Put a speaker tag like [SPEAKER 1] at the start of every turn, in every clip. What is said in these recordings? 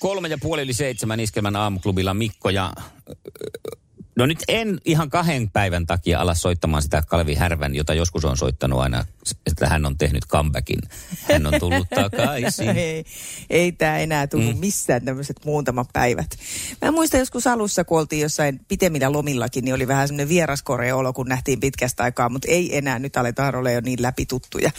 [SPEAKER 1] Kolme ja puoli yli seitsemän iskelmän aamuklubilla Mikko ja... No nyt en ihan kahden päivän takia ala soittamaan sitä Kalvi Härvän, jota joskus on soittanut aina, että hän on tehnyt comebackin. Hän on tullut takaisin.
[SPEAKER 2] ei, ei tämä enää tullut mm. missään tämmöiset muutamat päivät. Mä muistan joskus alussa, kun oltiin jossain pitemmillä lomillakin, niin oli vähän semmoinen vieraskoreolo, kun nähtiin pitkästä aikaa, mutta ei enää, nyt aletaan olla jo niin läpituttuja.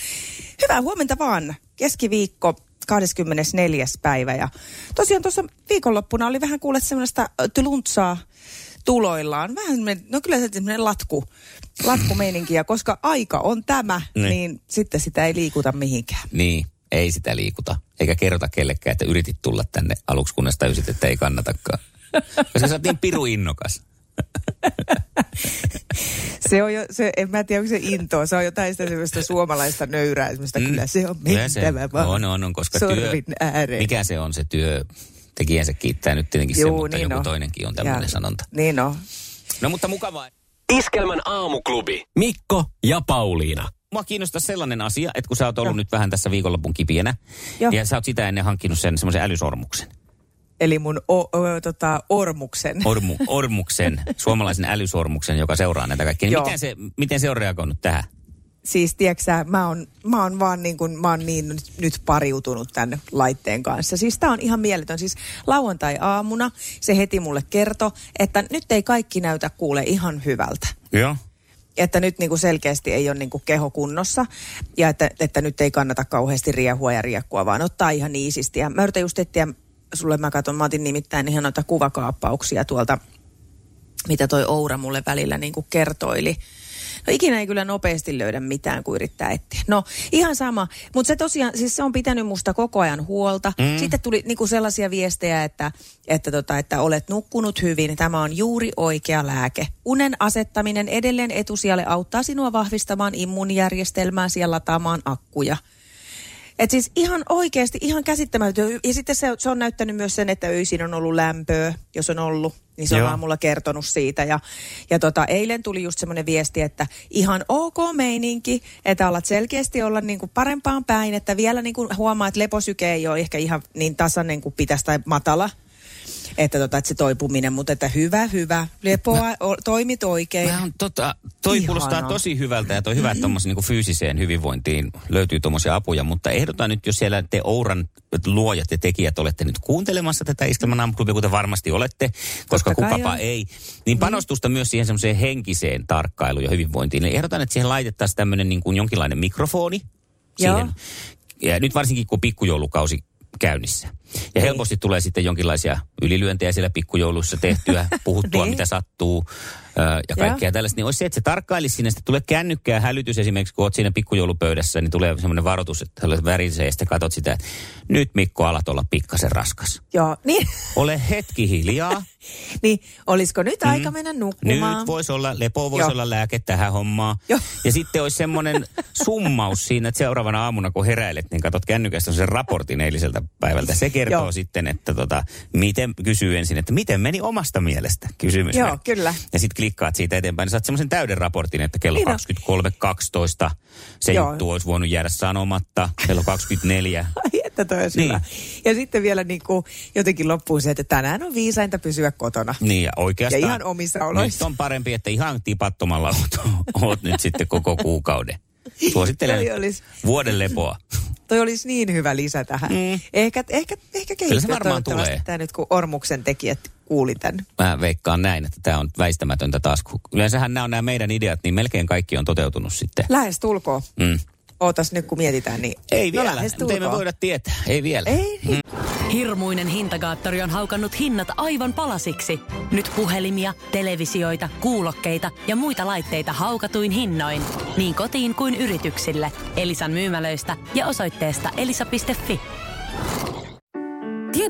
[SPEAKER 2] Hyvää huomenta vaan. Keskiviikko, 24. päivä. Ja tosiaan tuossa viikonloppuna oli vähän kuulet semmoista tyluntsaa tuloillaan. Vähän semmoinen, no kyllä se semmoinen latku, latkumeininki. Ja koska aika on tämä, niin. niin sitten sitä ei liikuta mihinkään.
[SPEAKER 1] Niin, ei sitä liikuta. Eikä kerrota kellekään, että yritit tulla tänne aluksi, kunnes täysit, että ei kannatakaan. Koska sä oot niin piru innokas.
[SPEAKER 2] se on jo, se, en mä tiedä, onko se intoa. Se on jotain sitä semmoista suomalaista nöyrää, semmoista mm. kyllä se on mentävä
[SPEAKER 1] vaan. On, on, on, koska työ,
[SPEAKER 2] ääreen.
[SPEAKER 1] mikä se on se työ, tekijänsä kiittää nyt tietenkin Juu, se, mutta niin joku on. toinenkin on tämmöinen sanonta.
[SPEAKER 2] Niin on.
[SPEAKER 1] No mutta mukavaa.
[SPEAKER 3] Iskelmän aamuklubi. Mikko ja Pauliina.
[SPEAKER 1] Mua kiinnostaa sellainen asia, että kun sä oot ollut no. nyt vähän tässä viikonlopun kipienä,
[SPEAKER 2] Joo.
[SPEAKER 1] ja sä oot sitä ennen hankkinut sen semmoisen älysormuksen.
[SPEAKER 2] Eli mun o, o, tota, ormuksen.
[SPEAKER 1] Ormu, ormuksen, suomalaisen älysormuksen, joka seuraa näitä kaikkia. Niin miten, se, miten se on reagoinut tähän?
[SPEAKER 2] Siis tiedätkö mä oon, mä oon vaan niin kuin, mä oon niin nyt, pariutunut tämän laitteen kanssa. Siis tää on ihan mieletön. Siis lauantai-aamuna se heti mulle kertoi, että nyt ei kaikki näytä kuule ihan hyvältä.
[SPEAKER 1] Joo.
[SPEAKER 2] Että nyt niin kuin selkeästi ei ole niin kuin keho kunnossa ja että, että nyt ei kannata kauheasti riehua ja riekkua, vaan ottaa ihan iisisti. Ja mä yritän just etsiä sulle mä katson, mä otin nimittäin ihan noita kuvakaappauksia tuolta, mitä toi Oura mulle välillä niin kuin kertoili. No ikinä ei kyllä nopeasti löydä mitään, kun yrittää etsiä. No ihan sama, mutta se tosiaan, siis se on pitänyt musta koko ajan huolta. Mm. Sitten tuli niinku sellaisia viestejä, että, että, tota, että olet nukkunut hyvin. Tämä on juuri oikea lääke. Unen asettaminen edelleen etusijalle auttaa sinua vahvistamaan immuunijärjestelmääsi ja lataamaan akkuja. Et siis ihan oikeasti, ihan käsittämätön. Ja sitten se, se on näyttänyt myös sen, että öisin on ollut lämpöä, jos on ollut. Niin se Joo. on aamulla kertonut siitä. Ja, ja tota, eilen tuli just semmoinen viesti, että ihan ok meininki, että alat selkeästi olla niin kuin parempaan päin. Että vielä niin kuin huomaa, että leposyke ei ole ehkä ihan niin tasainen kuin pitäisi tai matala että, tota, että se toipuminen, mutta että hyvä, hyvä, lepoa, mä, o, toimit oikein.
[SPEAKER 1] Mä on, tota, toi Ihana. kuulostaa tosi hyvältä ja toi hyvä, että mm-hmm. niin fyysiseen hyvinvointiin löytyy tuommoisia apuja, mutta ehdotan nyt, jos siellä te Ouran luojat ja tekijät olette nyt kuuntelemassa tätä Iskelman aamuklubia, kuten varmasti olette, koska Totta kukapa ei, niin, niin panostusta myös siihen semmoiseen henkiseen tarkkailuun ja hyvinvointiin. Niin ehdotan, että siihen laitettaisiin tämmöinen niin kuin jonkinlainen mikrofoni. Siihen. Joo. Ja nyt varsinkin, kun pikkujoulukausi käynnissä. Ja helposti tulee sitten jonkinlaisia ylilyöntejä siellä pikkujouluissa tehtyä, puhuttua niin. mitä sattuu ja kaikkea ja. tällaista. Niin olisi se, että se tarkkailisi sinne, että tulee kännykkää hälytys esimerkiksi, kun olet siinä pikkujoulupöydässä, niin tulee semmoinen varoitus, että värisee ja sitten katsot sitä, että nyt Mikko alat olla pikkasen raskas.
[SPEAKER 2] Joo, niin.
[SPEAKER 1] Ole hetki hiljaa.
[SPEAKER 2] niin, olisiko nyt aika mm. mennä nukkumaan?
[SPEAKER 1] Nyt voisi olla, lepo voisi olla lääke tähän hommaan. Ja sitten olisi semmoinen summaus siinä, että seuraavana aamuna kun heräilet, niin katsot kännykästä sen raportin eiliseltä päivältä. Se kertoo Joo. sitten, että tota, miten, kysyy ensin, että miten meni omasta mielestä, kysymys.
[SPEAKER 2] Joo, kyllä.
[SPEAKER 1] Ja sitten klikkaat siitä eteenpäin, niin saat semmoisen täyden raportin, että kello niin 23.12 se Joo. juttu olisi voinut jäädä sanomatta, kello 24.
[SPEAKER 2] Ai että toi olisi niin. Ja sitten vielä niin kuin jotenkin loppuun se, että tänään on viisainta pysyä kotona.
[SPEAKER 1] Niin ja oikeastaan.
[SPEAKER 2] Ja ihan omissa oloissa.
[SPEAKER 1] Nyt on parempi, että ihan tipattomalla oot, oot nyt sitten koko kuukauden. Suosittelen olisi... vuoden lepoa.
[SPEAKER 2] Toi olisi niin hyvä lisä tähän. Mm. Ehkä, ehkä, ehkä
[SPEAKER 1] Kyllä se varmaan tulee.
[SPEAKER 2] Tämä nyt kun Ormuksen tekijät kuuli tämän.
[SPEAKER 1] Mä veikkaan näin, että tämä on väistämätöntä taas. Yleensähän nämä on nämä meidän ideat, niin melkein kaikki on toteutunut sitten.
[SPEAKER 2] Lähes tulkoon. Mm. Ootas nyt kun mietitään, niin...
[SPEAKER 1] Ei no vielä, mutta ei me voida tietää. Ei vielä.
[SPEAKER 2] Ei. Mm.
[SPEAKER 4] Hirmuinen hintakaattori on haukannut hinnat aivan palasiksi. Nyt puhelimia, televisioita, kuulokkeita ja muita laitteita haukatuin hinnoin. Niin kotiin kuin yrityksille. Elisan myymälöistä ja osoitteesta elisa.fi.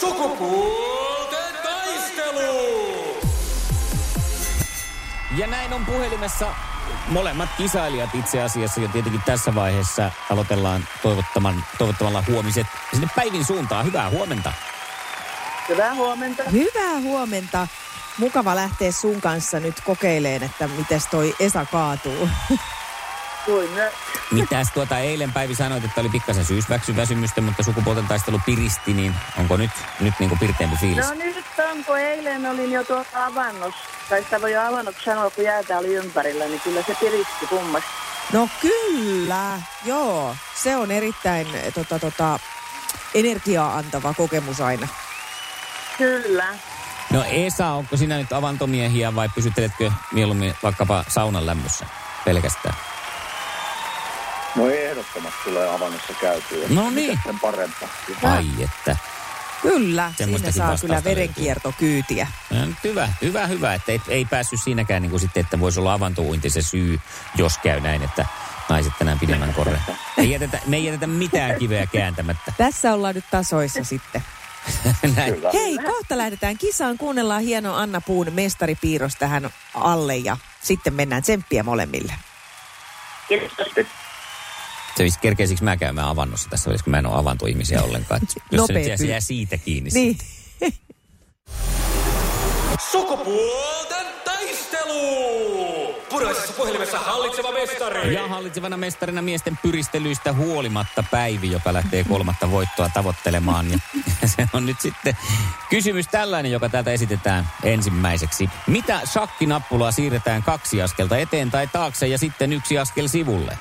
[SPEAKER 3] Sukupuolten taistelu!
[SPEAKER 1] Ja näin on puhelimessa molemmat kisailijat itse asiassa jo tietenkin tässä vaiheessa aloitellaan toivottaman, toivottamalla huomiset sinne päivin suuntaan. Hyvää huomenta.
[SPEAKER 5] Hyvää huomenta.
[SPEAKER 2] Hyvää huomenta. Mukava lähteä sun kanssa nyt kokeileen, että miten toi Esa kaatuu.
[SPEAKER 5] Kuin.
[SPEAKER 1] Mitäs tuota eilen Päivi sanoit, että oli pikkasen syysväksyväsymystä, mutta sukupuolten taistelu piristi, niin onko nyt, nyt niin kuin pirteämpi fiilis?
[SPEAKER 5] No nyt on, kun eilen olin jo tuolla avannossa, tai sitä voi jo avannoksi sanoa, kun jäätä oli ympärillä, niin kyllä se piristi kummasti.
[SPEAKER 2] No kyllä, joo. Se on erittäin tota, tota, energiaa antava kokemus aina.
[SPEAKER 5] Kyllä.
[SPEAKER 1] No Esa, onko sinä nyt avantomiehiä vai pysytteletkö mieluummin vaikkapa saunan lämmössä pelkästään?
[SPEAKER 6] No ehdottomasti tulee avannossa käytyä.
[SPEAKER 1] No niin.
[SPEAKER 6] Mitä Sen parempaa.
[SPEAKER 1] Ai että.
[SPEAKER 2] Kyllä,
[SPEAKER 1] Semmoistakin
[SPEAKER 2] saa kyllä verenkiertokyytiä.
[SPEAKER 1] Nyt hyvä, hyvä, hyvä, että ei, ei päässyt siinäkään niin kuin sitten, että voisi olla avantouinti se syy, jos käy näin, että naiset tänään pidemmän korren. Me ei jätetä, me ei jätetä mitään kiveä kääntämättä.
[SPEAKER 2] Tässä ollaan nyt tasoissa sitten.
[SPEAKER 1] Näin.
[SPEAKER 6] Kyllä.
[SPEAKER 2] Hei, kohta lähdetään kisaan. Kuunnellaan hieno Anna Puun mestaripiirros tähän alle ja sitten mennään tsemppiä molemmille.
[SPEAKER 5] Kiitos.
[SPEAKER 1] Se olisi kerkeisikö mä käymään avannossa tässä välissä, kun mä en ole avantoihmisiä ollenkaan. Että Jos se nyt jää, jää siitä kiinni.
[SPEAKER 2] Niin.
[SPEAKER 3] Sukupuolten taistelu! Puraisessa puhelimessa hallitseva mestari!
[SPEAKER 1] Ja hallitsevana mestarina miesten pyristelyistä huolimatta Päivi, joka lähtee kolmatta voittoa tavoittelemaan. Ja se on nyt sitten kysymys tällainen, joka täältä esitetään ensimmäiseksi. Mitä shakkinappulaa siirretään kaksi askelta eteen tai taakse ja sitten yksi askel sivulle?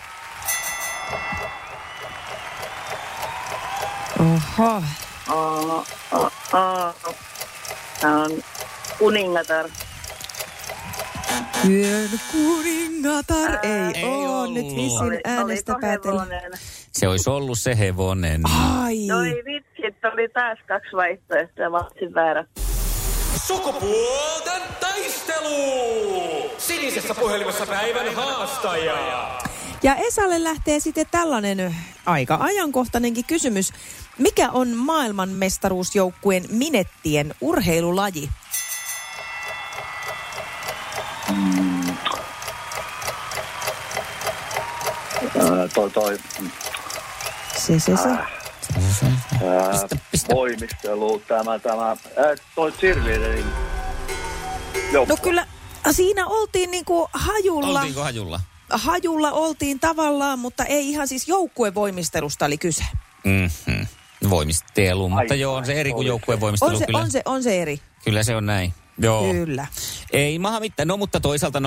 [SPEAKER 2] Oho.
[SPEAKER 5] Aa, aa, aa. Tämä on kuningatar.
[SPEAKER 2] Yön kuningatar ei,
[SPEAKER 1] Ei
[SPEAKER 2] oo
[SPEAKER 1] ollut.
[SPEAKER 2] nyt vissin
[SPEAKER 5] Oli,
[SPEAKER 2] äänestä päätellä.
[SPEAKER 1] Se olisi ollut se hevonen.
[SPEAKER 2] Ai,
[SPEAKER 5] No ei vitsi, että oli taas kaksi vaihtoehtoa, valitsin väärä.
[SPEAKER 3] Sukupuolten taistelu! Sinisessä puhelimessa päivän haastaja!
[SPEAKER 2] Ja Esalle lähtee sitten tällainen aika ajankohtainenkin kysymys. Mikä on maailmanmestaruusjoukkueen minettien urheilulaji?
[SPEAKER 6] Ää, toi, toi
[SPEAKER 2] Se, se, se.
[SPEAKER 6] ää,
[SPEAKER 1] Pistä, pistä.
[SPEAKER 6] voimistelu, tämä, tämä, ää, toi cheerleaderin.
[SPEAKER 2] No kyllä, siinä oltiin niinku hajulla.
[SPEAKER 1] Oltiinko hajulla?
[SPEAKER 2] Hajulla oltiin tavallaan, mutta ei ihan siis joukkuevoimistelusta oli kyse.
[SPEAKER 1] Mm-hmm. Voimistelu, mutta
[SPEAKER 6] Ai,
[SPEAKER 1] joo, on se eri kuin
[SPEAKER 6] oli
[SPEAKER 1] joukkueen
[SPEAKER 6] se.
[SPEAKER 1] voimistelu.
[SPEAKER 2] On se,
[SPEAKER 1] kyllä,
[SPEAKER 2] on, se, on se eri.
[SPEAKER 1] kyllä se on näin. Joo.
[SPEAKER 2] Kyllä.
[SPEAKER 1] Ei maha mitään. No mutta toisaalta 0-0.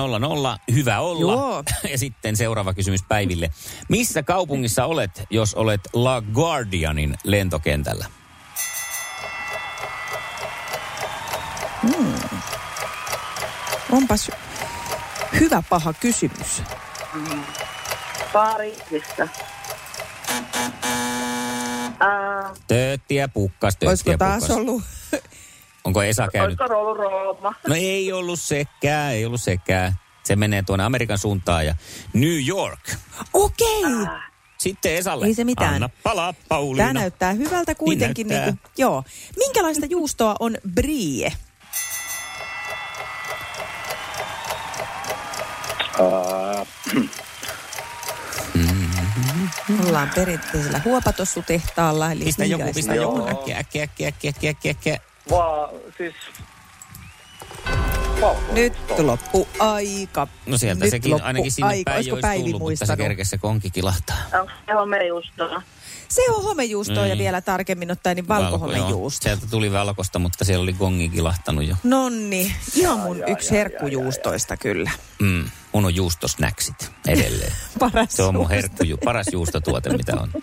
[SPEAKER 1] Hyvä olla.
[SPEAKER 2] Joo.
[SPEAKER 1] Ja sitten seuraava kysymys Päiville. Missä kaupungissa olet, jos olet La Guardianin lentokentällä?
[SPEAKER 2] Onpas hyvä paha kysymys.
[SPEAKER 5] Pariisissa. Ää,
[SPEAKER 1] Tööttiä pukkas, tööttiä
[SPEAKER 2] Olisiko taas
[SPEAKER 1] pukkas.
[SPEAKER 2] ollut?
[SPEAKER 1] Onko Esa käynyt?
[SPEAKER 5] olisiko ollut Rooma?
[SPEAKER 1] No ei ollut sekään, ei ollut sekään. Se menee tuonne Amerikan suuntaan ja New York.
[SPEAKER 2] Okei.
[SPEAKER 1] Sitten Esalle.
[SPEAKER 2] Ei se mitään.
[SPEAKER 1] Anna palaa, Pauliina.
[SPEAKER 2] Tämä näyttää hyvältä kuitenkin.
[SPEAKER 1] Niin
[SPEAKER 2] Niin
[SPEAKER 1] näyttää.
[SPEAKER 2] kuin, joo. Minkälaista juustoa on brie?
[SPEAKER 6] Ää,
[SPEAKER 2] Ollaan perinteisellä huopatossutehtaalla. Eli
[SPEAKER 1] Pistä joku, pistä joku. Äkkiä, äkkiä, äkkiä, äkkiä, äkkiä, äkkiä, äkkiä.
[SPEAKER 6] vaan siis...
[SPEAKER 2] Nyt loppu aika.
[SPEAKER 1] No sieltä
[SPEAKER 2] Nyt
[SPEAKER 1] sekin ainakin sinne
[SPEAKER 2] aika.
[SPEAKER 1] päin
[SPEAKER 2] Olisiko
[SPEAKER 1] olisi
[SPEAKER 2] Päivi
[SPEAKER 1] tullut, mutta se kerkesi se konki kilahtaa.
[SPEAKER 5] Onko se homejuustoa?
[SPEAKER 2] Se on homejuustoa ja
[SPEAKER 1] Niin.
[SPEAKER 2] vielä tarkemmin ottaen niin valkohomejuusto.
[SPEAKER 1] Sieltä tuli valkosta, mutta siellä oli gongi kilahtanut jo.
[SPEAKER 2] Nonni, ihan mun
[SPEAKER 6] Jaa,
[SPEAKER 2] yksi
[SPEAKER 6] jaa,
[SPEAKER 2] herkkujuustoista kyllä.
[SPEAKER 1] Mm, mun on juustosnäksit edelleen.
[SPEAKER 2] Paras
[SPEAKER 1] Se on mun herkkuju, paras juustotuote, mitä on.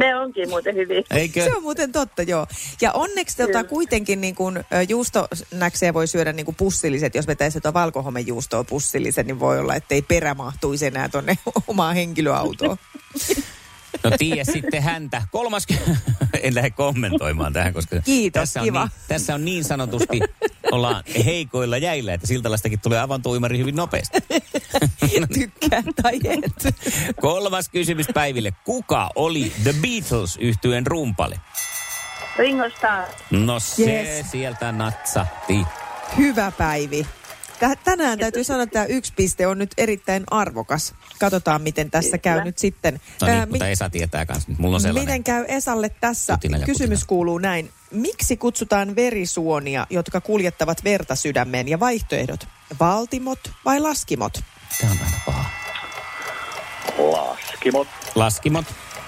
[SPEAKER 5] Ne onkin muuten hyvin.
[SPEAKER 1] Eikö?
[SPEAKER 2] Se on muuten totta, joo. Ja onneksi tota, kuitenkin niin kun, juustonäksejä voi syödä niin kuin pussilliset. Jos vetäisi jotain valkohomejuustoa pussillisen, niin voi olla, että ei perä mahtuisi enää tuonne omaan henkilöautoon.
[SPEAKER 1] No tiedä sitten häntä. Kolmas, en lähde kommentoimaan tähän, koska
[SPEAKER 2] Kiitos,
[SPEAKER 1] tässä, on
[SPEAKER 2] kiva.
[SPEAKER 1] niin, tässä on niin sanotusti, ollaan heikoilla jäillä, että Siltalastakin tulee avantoimari hyvin nopeasti.
[SPEAKER 2] Tykkää tai et.
[SPEAKER 1] Kolmas kysymys Päiville. Kuka oli The Beatles yhtyen rumpali?
[SPEAKER 5] Ringo Starr.
[SPEAKER 1] No se
[SPEAKER 2] Yes.
[SPEAKER 1] sieltä natsahti.
[SPEAKER 2] Hyvä Päivi. Tä- Tänään täytyy sanoa, että tämä yksi piste on nyt erittäin arvokas. Katsotaan, miten tässä käy
[SPEAKER 5] Kyllä.
[SPEAKER 2] nyt sitten.
[SPEAKER 1] No niin,
[SPEAKER 2] Ää,
[SPEAKER 1] mutta Esa tietää kanssa. Mulla on sellainen.
[SPEAKER 2] Miten käy Esalle tässä?
[SPEAKER 1] Kutina ja
[SPEAKER 2] Kysymys
[SPEAKER 1] kutina.
[SPEAKER 2] kuuluu näin. Miksi kutsutaan verisuonia, jotka kuljettavat verta sydämeen ja vaihtoehdot? Valtimot vai laskimot?
[SPEAKER 1] Tämä on aina paha.
[SPEAKER 6] Laskimot.
[SPEAKER 1] Laskimot.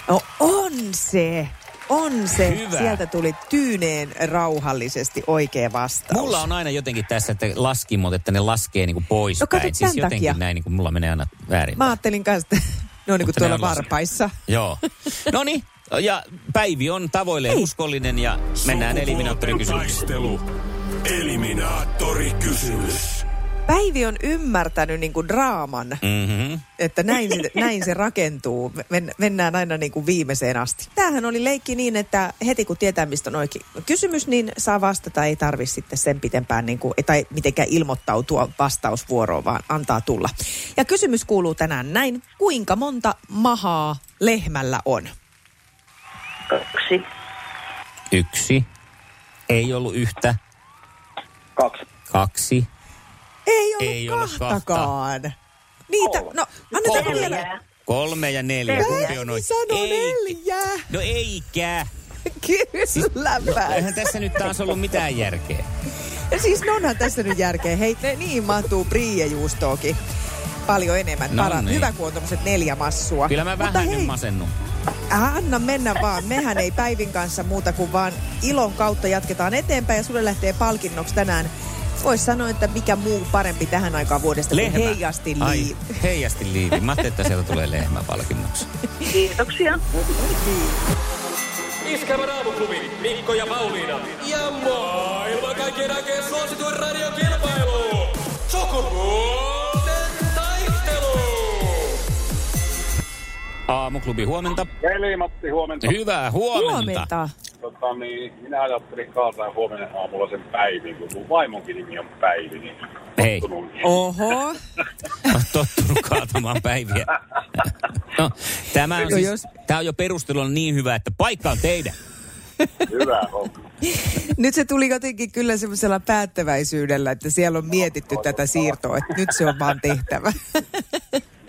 [SPEAKER 2] No on se. On se.
[SPEAKER 1] Hyvä.
[SPEAKER 2] Sieltä tuli tyyneen rauhallisesti oikea vastaus.
[SPEAKER 1] Mulla on aina jotenkin tässä, että laskimot, että ne laskee niinku pois
[SPEAKER 2] No kato,
[SPEAKER 1] päin. Siis jotenkin
[SPEAKER 2] takia.
[SPEAKER 1] näin, niinku, mulla menee aina väärin.
[SPEAKER 2] Mä ajattelin kanssa, että ne on niin
[SPEAKER 1] ne
[SPEAKER 2] tuolla
[SPEAKER 1] laske-
[SPEAKER 2] varpaissa.
[SPEAKER 1] Joo. No niin, ja Päivi on tavoilleen uskollinen ja mennään eliminaattorikysymyksiin.
[SPEAKER 3] taistelu. Eliminaattorikysymys.
[SPEAKER 2] Päivi on ymmärtänyt niin kuin draaman,
[SPEAKER 1] Mm-hmm.
[SPEAKER 2] että näin se, näin se rakentuu. Men, mennään aina niin kuin viimeiseen asti. Tämähän oli leikki niin, että heti kun tietää, mistä on oikein kysymys, niin saa vastata. Ei tarvi sitten sen pitempään niin kuin, tai mitenkään ilmoittautua vastausvuoroon, vaan antaa tulla. Ja kysymys kuuluu tänään näin. Kuinka monta mahaa lehmällä on?
[SPEAKER 5] Kaksi.
[SPEAKER 1] Yksi. Ei ollut yhtä.
[SPEAKER 6] Kaksi.
[SPEAKER 1] Kaksi.
[SPEAKER 2] Ei ollut
[SPEAKER 1] Ei ollut
[SPEAKER 2] kahtakaan. Niitä, no annetaan
[SPEAKER 1] Kolme.
[SPEAKER 2] vielä.
[SPEAKER 1] Kolme ja neljä. Kumpi on oikein?
[SPEAKER 2] sanoi
[SPEAKER 1] Ei.
[SPEAKER 2] neljä.
[SPEAKER 1] No eikä.
[SPEAKER 2] Kyllä pääs.
[SPEAKER 1] Eihän tässä nyt taas ollut mitään järkeä.
[SPEAKER 2] Ja siis no onhan tässä nyt järkeä. Hei, ne, niin mahtuu briejuustoakin paljon enemmän.
[SPEAKER 1] No niin.
[SPEAKER 2] Hyvä, kun on neljä massua.
[SPEAKER 1] Kyllä mä
[SPEAKER 2] Mutta
[SPEAKER 1] vähän
[SPEAKER 2] hei,
[SPEAKER 1] nyt masennun.
[SPEAKER 2] anna mennä vaan. Mehän ei Päivin kanssa muuta kuin vaan ilon kautta jatketaan eteenpäin. Ja sulle lähtee palkinnoksi tänään. Voisi sanoa, että mikä muu parempi tähän aikaan vuodesta kuin
[SPEAKER 1] Lehmä.
[SPEAKER 2] heijasti
[SPEAKER 1] Ai,
[SPEAKER 2] liiv.
[SPEAKER 1] heijasti liivi. Mä ajattelin, että sieltä tulee lehmä palkinnoksi.
[SPEAKER 5] Kiitoksia.
[SPEAKER 7] Iskävä raamuklubi, Mikko ja Pauliina. Ja maailman kaikkien aikeen suosituen radiokilpailu. Sukupuolten taistelu.
[SPEAKER 1] Aamuklubi, huomenta.
[SPEAKER 6] Veli Matti, huomenta.
[SPEAKER 1] Hyvää huomenta.
[SPEAKER 2] Huomenta.
[SPEAKER 6] Tota, niin, minä ajattelin kaataa huomenna aamulla sen Päivin, kun mun vaimonkin nimi on Päivi, niin
[SPEAKER 1] Hei.
[SPEAKER 6] tottunut.
[SPEAKER 2] Oho.
[SPEAKER 1] Olet tottunut kaatamaan päiviä. No, tämä on,
[SPEAKER 2] No
[SPEAKER 1] siis,
[SPEAKER 2] jos-
[SPEAKER 1] tämä on jo perusteluna niin hyvä, että paikka on teidän.
[SPEAKER 6] Hyvä homma.
[SPEAKER 2] Nyt se tuli jotenkin kyllä semmoisella päättäväisyydellä, että siellä on mietitty tätä siirtoa, että nyt se on vaan tehtävä.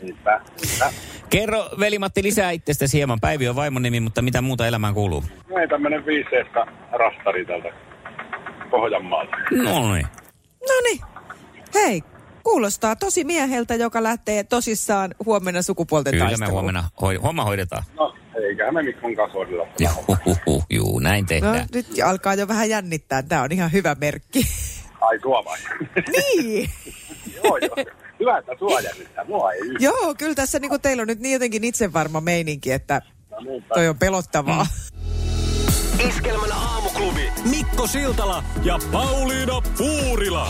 [SPEAKER 6] Niinpä, niinpä.
[SPEAKER 1] Kerro veli-Matti lisää itsestäsi hieman. Päivi on vaimon nimi, mutta mitä muuta elämään kuuluu?
[SPEAKER 6] No ei tämmönen viiseestä rastari täältä Pohjanmaalta.
[SPEAKER 1] No niin.
[SPEAKER 2] No niin. Hei, kuulostaa tosi mieheltä, joka lähtee tosissaan huomenna sukupuolten
[SPEAKER 1] Kyllä me
[SPEAKER 2] taisteluun.
[SPEAKER 1] huomenna hoi, homma hoidetaan.
[SPEAKER 6] No, eiköhän me Mikkon kanssa hoidella.
[SPEAKER 1] Juhuhuhu, juu, näin
[SPEAKER 2] No
[SPEAKER 1] tehdään.
[SPEAKER 2] nyt alkaa jo vähän jännittää. Tämä on ihan hyvä merkki.
[SPEAKER 6] Ai sua vai?
[SPEAKER 2] niin.
[SPEAKER 6] joo, joo. Hyvä, että sua jännittää. Mua ei yhtään.
[SPEAKER 2] Joo, kyllä tässä niinku teillä on nyt niin jotenkin itsevarma meininki, että
[SPEAKER 6] No,
[SPEAKER 2] toi on pelottavaa.
[SPEAKER 7] Iskelmän aamuklubi, Mikko Siltala ja Pauliina Puurila.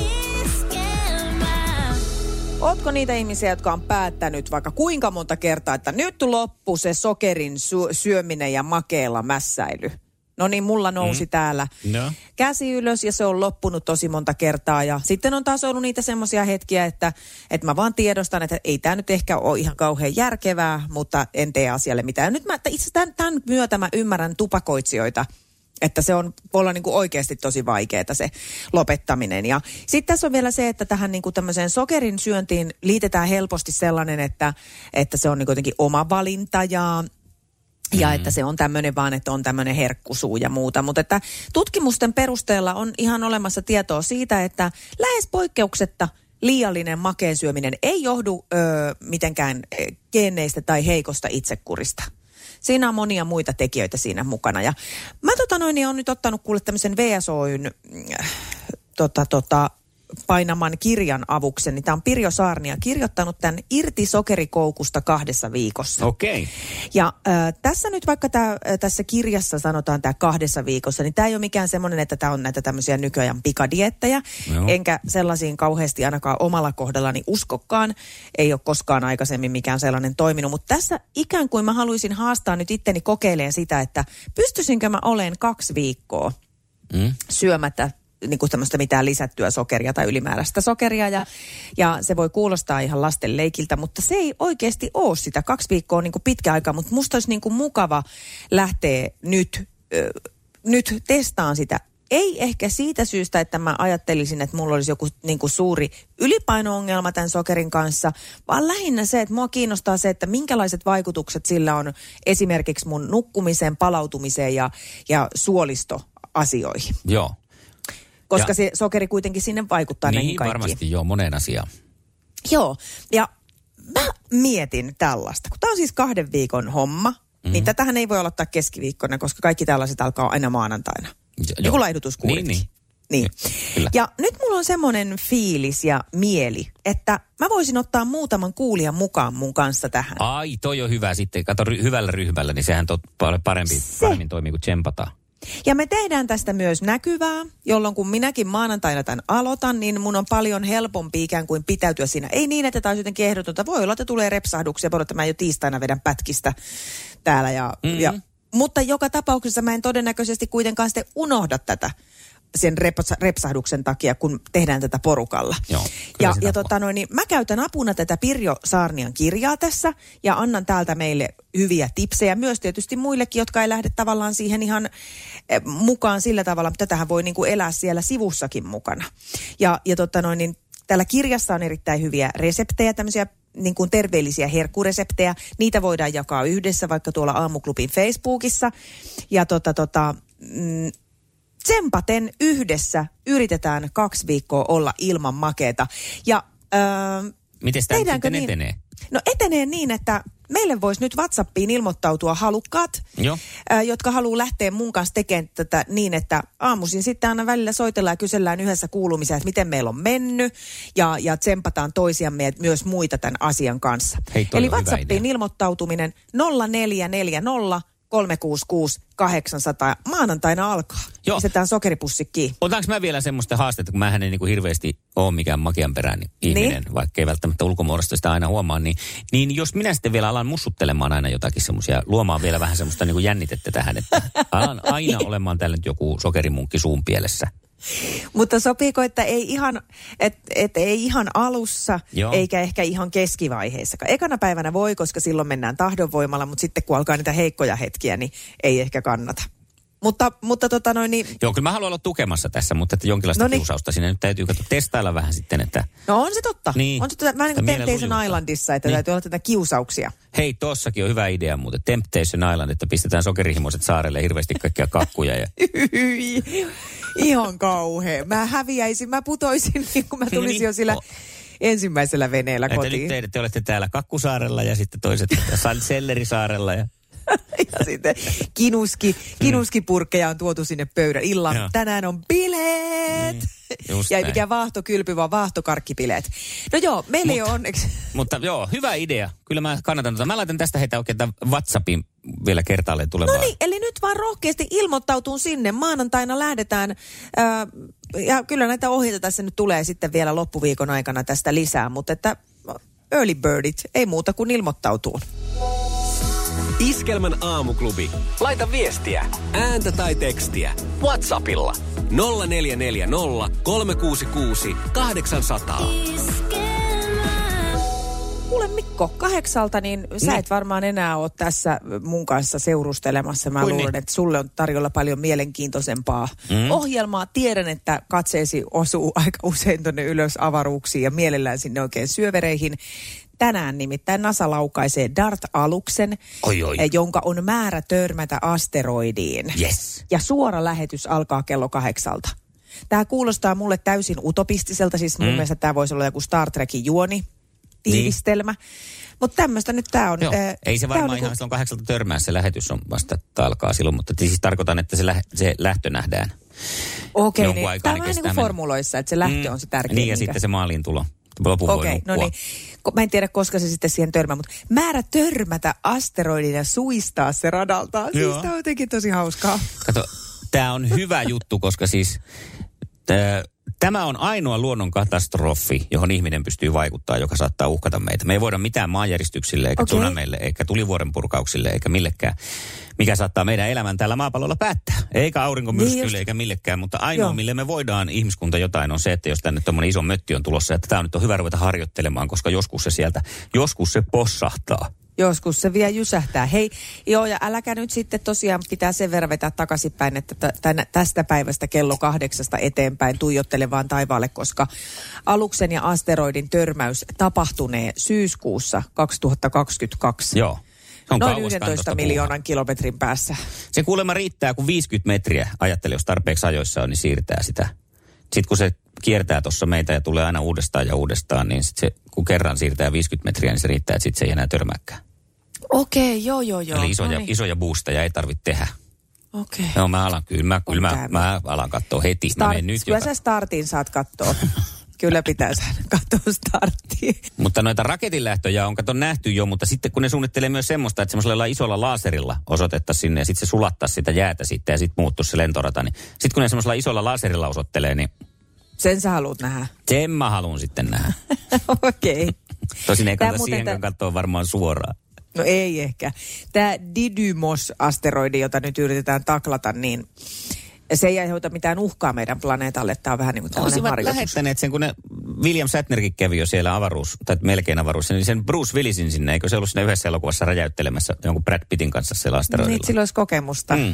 [SPEAKER 2] Ootko niitä ihmisiä, jotka on päättänyt vaikka kuinka monta kertaa, että nyt loppu se sokerin sy- syöminen ja makeella mässäily? No niin, mulla nousi mm. täällä
[SPEAKER 1] No.
[SPEAKER 2] käsi ylös ja se on loppunut tosi monta kertaa. Ja sitten on taas ollut niitä semmoisia hetkiä, että, että mä vaan tiedostan, että ei tämä nyt ehkä ole ihan kauhean järkevää, mutta en tee asialle mitään. Nyt mä, että itse tämän, tämän myötä mä ymmärrän tupakoitsijoita, että se on, voi olla niin kuin oikeasti tosi vaikeaa se lopettaminen. Ja sitten tässä on vielä se, että tähän niin kuin tämmöiseen sokerin syöntiin liitetään helposti sellainen, että, että se on niin jotenkin oma valinta ja ja että se on tämmöinen vaan, että on tämmöinen herkkusuu ja muuta. Mutta että tutkimusten perusteella on ihan olemassa tietoa siitä, että lähes poikkeuksetta liiallinen makeen syöminen ei johdu ö, mitenkään ö, geeneistä tai heikosta itsekurista. Siinä on monia muita tekijöitä siinä mukana. Ja mä tota noin, niin on nyt ottanut kuule tämmöisen VSOyn äh, tota, tota, painaman kirjan avuksi, niin tämä on Pirjo Saarnia kirjoittanut tämän irti sokerikoukusta kahdessa viikossa.
[SPEAKER 1] Okei. Okay.
[SPEAKER 2] Ja äh, tässä nyt vaikka tää, tässä kirjassa sanotaan tämä kahdessa viikossa, niin tämä ei ole mikään semmoinen, että tämä on näitä tämmöisiä nykyajan pikadiettejä.
[SPEAKER 1] Joo.
[SPEAKER 2] Enkä sellaisiin kauheasti ainakaan omalla kohdallani uskokkaan. Ei ole koskaan aikaisemmin mikään sellainen toiminut. Mutta tässä ikään kuin mä haluaisin haastaa nyt itteni kokeileen sitä, että pystyisinkö mä olen kaksi viikkoa
[SPEAKER 1] Mm.
[SPEAKER 2] syömättä niin kuin tämmöistä mitään lisättyä sokeria tai ylimääräistä sokeria. Ja, ja se voi kuulostaa ihan lasten leikiltä, mutta se ei oikeasti ole sitä. Kaksi viikkoa on niin kuin pitkä aika, mutta musta olisi niin kuin mukava lähteä nyt, ö, nyt testaan sitä. Ei ehkä siitä syystä, että mä ajattelisin, että mulla olisi joku niin kuin suuri ylipaino-ongelma tämän sokerin kanssa, vaan lähinnä se, että mua kiinnostaa se, että minkälaiset vaikutukset sillä on esimerkiksi mun nukkumiseen, palautumiseen ja, ja suolistoasioihin.
[SPEAKER 1] Joo.
[SPEAKER 2] Koska
[SPEAKER 1] Ja-
[SPEAKER 2] se sokeri kuitenkin sinne vaikuttaa näihin
[SPEAKER 1] Niin,
[SPEAKER 2] kaikkiin.
[SPEAKER 1] varmasti joo, moneen asiaan.
[SPEAKER 2] Joo, ja mä mietin tällaista, kun tämä on siis kahden viikon homma, mm-hmm. niin tätähän ei voi aloittaa keskiviikkona, koska kaikki tällaiset alkaa aina maanantaina.
[SPEAKER 1] Jo-
[SPEAKER 2] Niin kuin laihdutuskuurit.
[SPEAKER 1] Niin, niin.
[SPEAKER 2] Niin.
[SPEAKER 1] Kyllä.
[SPEAKER 2] Ja nyt mulla on semmoinen fiilis ja mieli, että mä voisin ottaa muutaman kuulijan mukaan mun kanssa tähän.
[SPEAKER 1] Ai, toi on hyvä sitten. Kato, ry- hyvällä ryhmällä, niin sehän tot, paljon parempi,
[SPEAKER 2] Se.
[SPEAKER 1] paremmin toimii kuin tsempataan.
[SPEAKER 2] Ja me tehdään tästä myös näkyvää, jolloin kun minäkin maanantaina tämän aloitan, niin mun on paljon helpompi ikään kuin pitäytyä siinä. Ei niin, että tämä olisi jotenkin ehdotonta. Voi olla, että tulee repsahduksia, voi olla, että mä jo tiistaina vedän pätkistä täällä. Ja,
[SPEAKER 1] Mhm.
[SPEAKER 2] ja, mutta joka tapauksessa mä en todennäköisesti kuitenkaan sitten unohda tätä sen repsa, repsahduksen takia, kun tehdään tätä porukalla.
[SPEAKER 1] Joo,
[SPEAKER 2] ja ja tota noin, niin mä käytän apuna tätä Pirjo Saarnian kirjaa tässä ja annan täältä meille hyviä tipsejä myös tietysti muillekin, jotka ei lähde tavallaan siihen ihan eh, mukaan sillä tavalla, mutta tätähän voi niin kuin elää siellä sivussakin mukana. Ja, ja tota noin, niin täällä kirjassa on erittäin hyviä reseptejä, tämmöisiä niin kuin terveellisiä herkkureseptejä. Niitä voidaan jakaa yhdessä vaikka tuolla Aamuklubin Facebookissa. Ja tota, tota, mm, tsempaten yhdessä yritetään kaksi viikkoa olla ilman makeeta. Ja öö,
[SPEAKER 1] Miten tämä
[SPEAKER 2] Tehdäänkö
[SPEAKER 1] sitten
[SPEAKER 2] niin?
[SPEAKER 1] etenee?
[SPEAKER 2] No etenee niin, että meille voisi nyt WhatsAppiin ilmoittautua halukkaat,
[SPEAKER 1] Joo.
[SPEAKER 2] ää, jotka haluaa lähteä mun kanssa tekemään tätä niin, että aamuisin sitten aina välillä soitellaan ja kysellään yhdessä kuulumisia, että miten meillä on mennyt ja, ja tsempataan toisiamme ja myös muita tämän asian kanssa.
[SPEAKER 1] Hei,
[SPEAKER 2] Eli WhatsAppiin ilmoittautuminen 0440 366 800. Maanantaina alkaa.
[SPEAKER 1] Joo.
[SPEAKER 2] Pistetään sokeripussi kiinni.
[SPEAKER 1] Otetaanko mä vielä semmoista haastetta, kun mä en niin kuin hirveästi ole mikään makianperäinen ihminen,
[SPEAKER 2] Niin.
[SPEAKER 1] vaikka ei välttämättä ulkomuodosta sitä aina huomaa, niin, niin jos minä sitten vielä alan mussuttelemaan aina jotakin semmoisia, luomaan vielä vähän semmoista niin kuin jännitettä tähän, että alan aina olemaan tällä nyt joku sokerimunkki suun pielessä.
[SPEAKER 2] Mutta sopiiko, että ei ihan, et, et ei ihan alussa,
[SPEAKER 1] Joo.
[SPEAKER 2] eikä ehkä ihan keskivaiheessakaan. Ekana päivänä voi, koska silloin mennään tahdonvoimalla, mutta sitten kun alkaa niitä heikkoja hetkiä, niin ei ehkä kannata. Mutta, mutta tota noin, niin,
[SPEAKER 1] Joo, kyllä mä haluan olla tukemassa tässä, mutta että jonkinlaista
[SPEAKER 2] Noniin.
[SPEAKER 1] kiusausta sinne nyt täytyy katsoa, testailla vähän sitten, että
[SPEAKER 2] no on se totta.
[SPEAKER 1] Niin.
[SPEAKER 2] On se totta. Vähän niin kuin Temptation. Islandissa, että
[SPEAKER 1] Niin.
[SPEAKER 2] täytyy olla tätä kiusauksia.
[SPEAKER 1] hei, tossakin on hyvä idea muuten. Temptation Island, että pistetään sokerihimoiset saarelle hirveästi kaikkia kakkuja ja
[SPEAKER 2] ihan kauhea. Mä häviäisin, mä putoisin, niin kun mä tulisin
[SPEAKER 1] niin.
[SPEAKER 2] jo sillä ensimmäisellä veneellä
[SPEAKER 1] nyt
[SPEAKER 2] kotiin.
[SPEAKER 1] te, te olette täällä Kakkusaarella ja sitten toiset Sellerisaarella. Ja...
[SPEAKER 2] ja sitten kinuski, kinuskipurkkeja on tuotu sinne pöydän. Illan
[SPEAKER 1] Joo.
[SPEAKER 2] tänään on bileet.
[SPEAKER 1] Niin,
[SPEAKER 2] ja ei
[SPEAKER 1] näin.
[SPEAKER 2] mikään vaahtokylpy, vaan vaahtokarkkibileet. No joo, meillä ei ole onneksi.
[SPEAKER 1] Mutta joo, hyvä idea. Kyllä mä kannatan tota. Mä laitan tästä heitä oikein tämän WhatsAppin vielä kertaalleen tulemaan.
[SPEAKER 2] No niin, eli nyt vaan rohkeasti ilmoittautuu sinne. Maanantaina lähdetään. Ää, ja kyllä näitä ohjeita tässä nyt tulee sitten vielä loppuviikon aikana tästä lisää. Mutta että early birdit, ei muuta kuin ilmoittautuu.
[SPEAKER 7] Iskelmän aamuklubi. Laita viestiä, ääntä tai tekstiä. Whatsappilla 0440 366 800.
[SPEAKER 2] Kuule Mikko, kahdeksalta, niin sä
[SPEAKER 1] Niin.
[SPEAKER 2] et varmaan enää ole tässä mun kanssa seurustelemassa. Mä
[SPEAKER 1] Kuin
[SPEAKER 2] luulen,
[SPEAKER 1] niin?
[SPEAKER 2] että sulle on tarjolla paljon mielenkiintoisempaa mm. ohjelmaa. Tiedän, että katseesi osuu aika usein tonne ylös avaruuksiin ja mielellään sinne oikein syövereihin. Tänään nimittäin NASA laukaisee DART-aluksen,
[SPEAKER 1] Oi, oi.
[SPEAKER 2] eh, jonka on määrä törmätä asteroidiin.
[SPEAKER 1] Yes.
[SPEAKER 2] Ja suora lähetys alkaa kello kahdeksalta. Tämä kuulostaa mulle täysin utopistiselta, siis mun mm. mielestä tämä voisi olla joku Star Trekin juoni, tiivistelmä. Mutta tämmöistä nyt tämä on.
[SPEAKER 1] Joo.
[SPEAKER 2] Äh,
[SPEAKER 1] Ei se
[SPEAKER 2] tää on
[SPEAKER 1] varmaan
[SPEAKER 2] niinku-
[SPEAKER 1] ihan silloin kahdeksalta törmää se lähetys on vasta, että alkaa silloin, mutta siis tarkoitan, että se, lä- se lähtö nähdään.
[SPEAKER 2] Okei,
[SPEAKER 1] jonkun
[SPEAKER 2] niin,
[SPEAKER 1] aikaa
[SPEAKER 2] tämä on niin kuin formuloissa, että se lähtö on se tärkein.
[SPEAKER 1] Niin, ja
[SPEAKER 2] niinkö?
[SPEAKER 1] sitten se maaliin tulo. Lopun
[SPEAKER 2] Okei, no
[SPEAKER 1] nukkua.
[SPEAKER 2] niin. Ko- Mä en tiedä, koska se sitten siihen törmää, mutta määrä törmätä asteroidin ja suistaa se radalta. Siis tämä on jotenkin tosi hauskaa.
[SPEAKER 1] Kato, tämä on hyvä juttu, koska siis tää, tämä on ainoa luonnon katastrofi, johon ihminen pystyy vaikuttaa, joka saattaa uhkata meitä. Me ei voida mitään maanjäristyksille, eikä okay. tsunameille, eikä tulivuoren purkauksille, eikä millekään, mikä saattaa meidän elämän tällä maapallolla päättää. Eikä aurinkomyrskyille,
[SPEAKER 2] Niin
[SPEAKER 1] eikä millekään, mutta ainoa,
[SPEAKER 2] Joo.
[SPEAKER 1] mille me voidaan ihmiskunta jotain on se, että jos tänne tuommoinen iso mötti on tulossa, että tämä nyt on hyvä ruveta harjoittelemaan, koska joskus se sieltä, joskus se possahtaa.
[SPEAKER 2] Joskus se vielä jysähtää. Hei, joo, ja äläkä nyt sitten tosiaan pitää sen verran vetää takaisinpäin, että t- tänä, tästä päivästä kello kahdeksasta eteenpäin tuijottele vaan taivaalle, koska aluksen ja asteroidin törmäys tapahtunee syyskuussa 2022.
[SPEAKER 1] Joo. Se on
[SPEAKER 2] Noin
[SPEAKER 1] kauaskantoista
[SPEAKER 2] 11
[SPEAKER 1] puuhaa.
[SPEAKER 2] miljoonan kilometrin päässä.
[SPEAKER 1] Se kuulemma riittää, kun 50 metriä, ajattele, jos tarpeeksi ajoissa on, niin siirtää sitä. Sitten kun se kiertää tuossa meitä ja tulee aina uudestaan ja uudestaan, niin sit se, kun kerran siirtää 50 metriä, niin se riittää, että sitten se ei enää törmääkään.
[SPEAKER 2] Okei, joo, joo, joo.
[SPEAKER 1] Eli isoja,
[SPEAKER 2] No niin.
[SPEAKER 1] isoja boosteja ei tarvitse tehdä.
[SPEAKER 2] Okei.
[SPEAKER 1] No mä alan, kyllä mä, kyllä mä, mä alan katsoa heti. Mä
[SPEAKER 2] Start,
[SPEAKER 1] menen nyt
[SPEAKER 2] kyllä
[SPEAKER 1] joka...
[SPEAKER 2] sä startin saat katsoa. kyllä pitää saada katsoa starttiin.
[SPEAKER 1] Mutta noita raketinlähtöjä on kato nähty jo, mutta sitten kun ne suunnittelee myös semmoista, että semmoisella isolla laaserilla osoitettaisiin sinne ja sitten se sulattaa sitä jäätä sitten ja sitten muuttuu se lentorata, niin sitten kun ne semmoisella isolla laserilla osoittelee, niin
[SPEAKER 2] Sen sä haluat nähdä.
[SPEAKER 1] sen mä haluan sitten nähdä.
[SPEAKER 2] Okei.
[SPEAKER 1] Tosin ei kannata siihenkään
[SPEAKER 2] tää-
[SPEAKER 1] katsoa varmaan suoraan.
[SPEAKER 2] No ei ehkä. Tämä Didymos-asteroidi, jota nyt yritetään taklata, niin se ei aiheuta mitään uhkaa meidän planeetalle. Tämä on vähän niin kuin tällainen
[SPEAKER 1] Olisivat
[SPEAKER 2] harjoitus.
[SPEAKER 1] lähettäneet sen, kun ne William Shatnerkin kävi jo siellä avaruus, tai melkein avaruus, niin sen Bruce Willisin sinne, eikö se ollut siinä yhdessä elokuvassa räjäyttelemässä jonkun Brad Pittin kanssa siellä
[SPEAKER 2] Niin,
[SPEAKER 1] asteroidilla?
[SPEAKER 2] sillä olisi kokemusta.
[SPEAKER 1] Mm.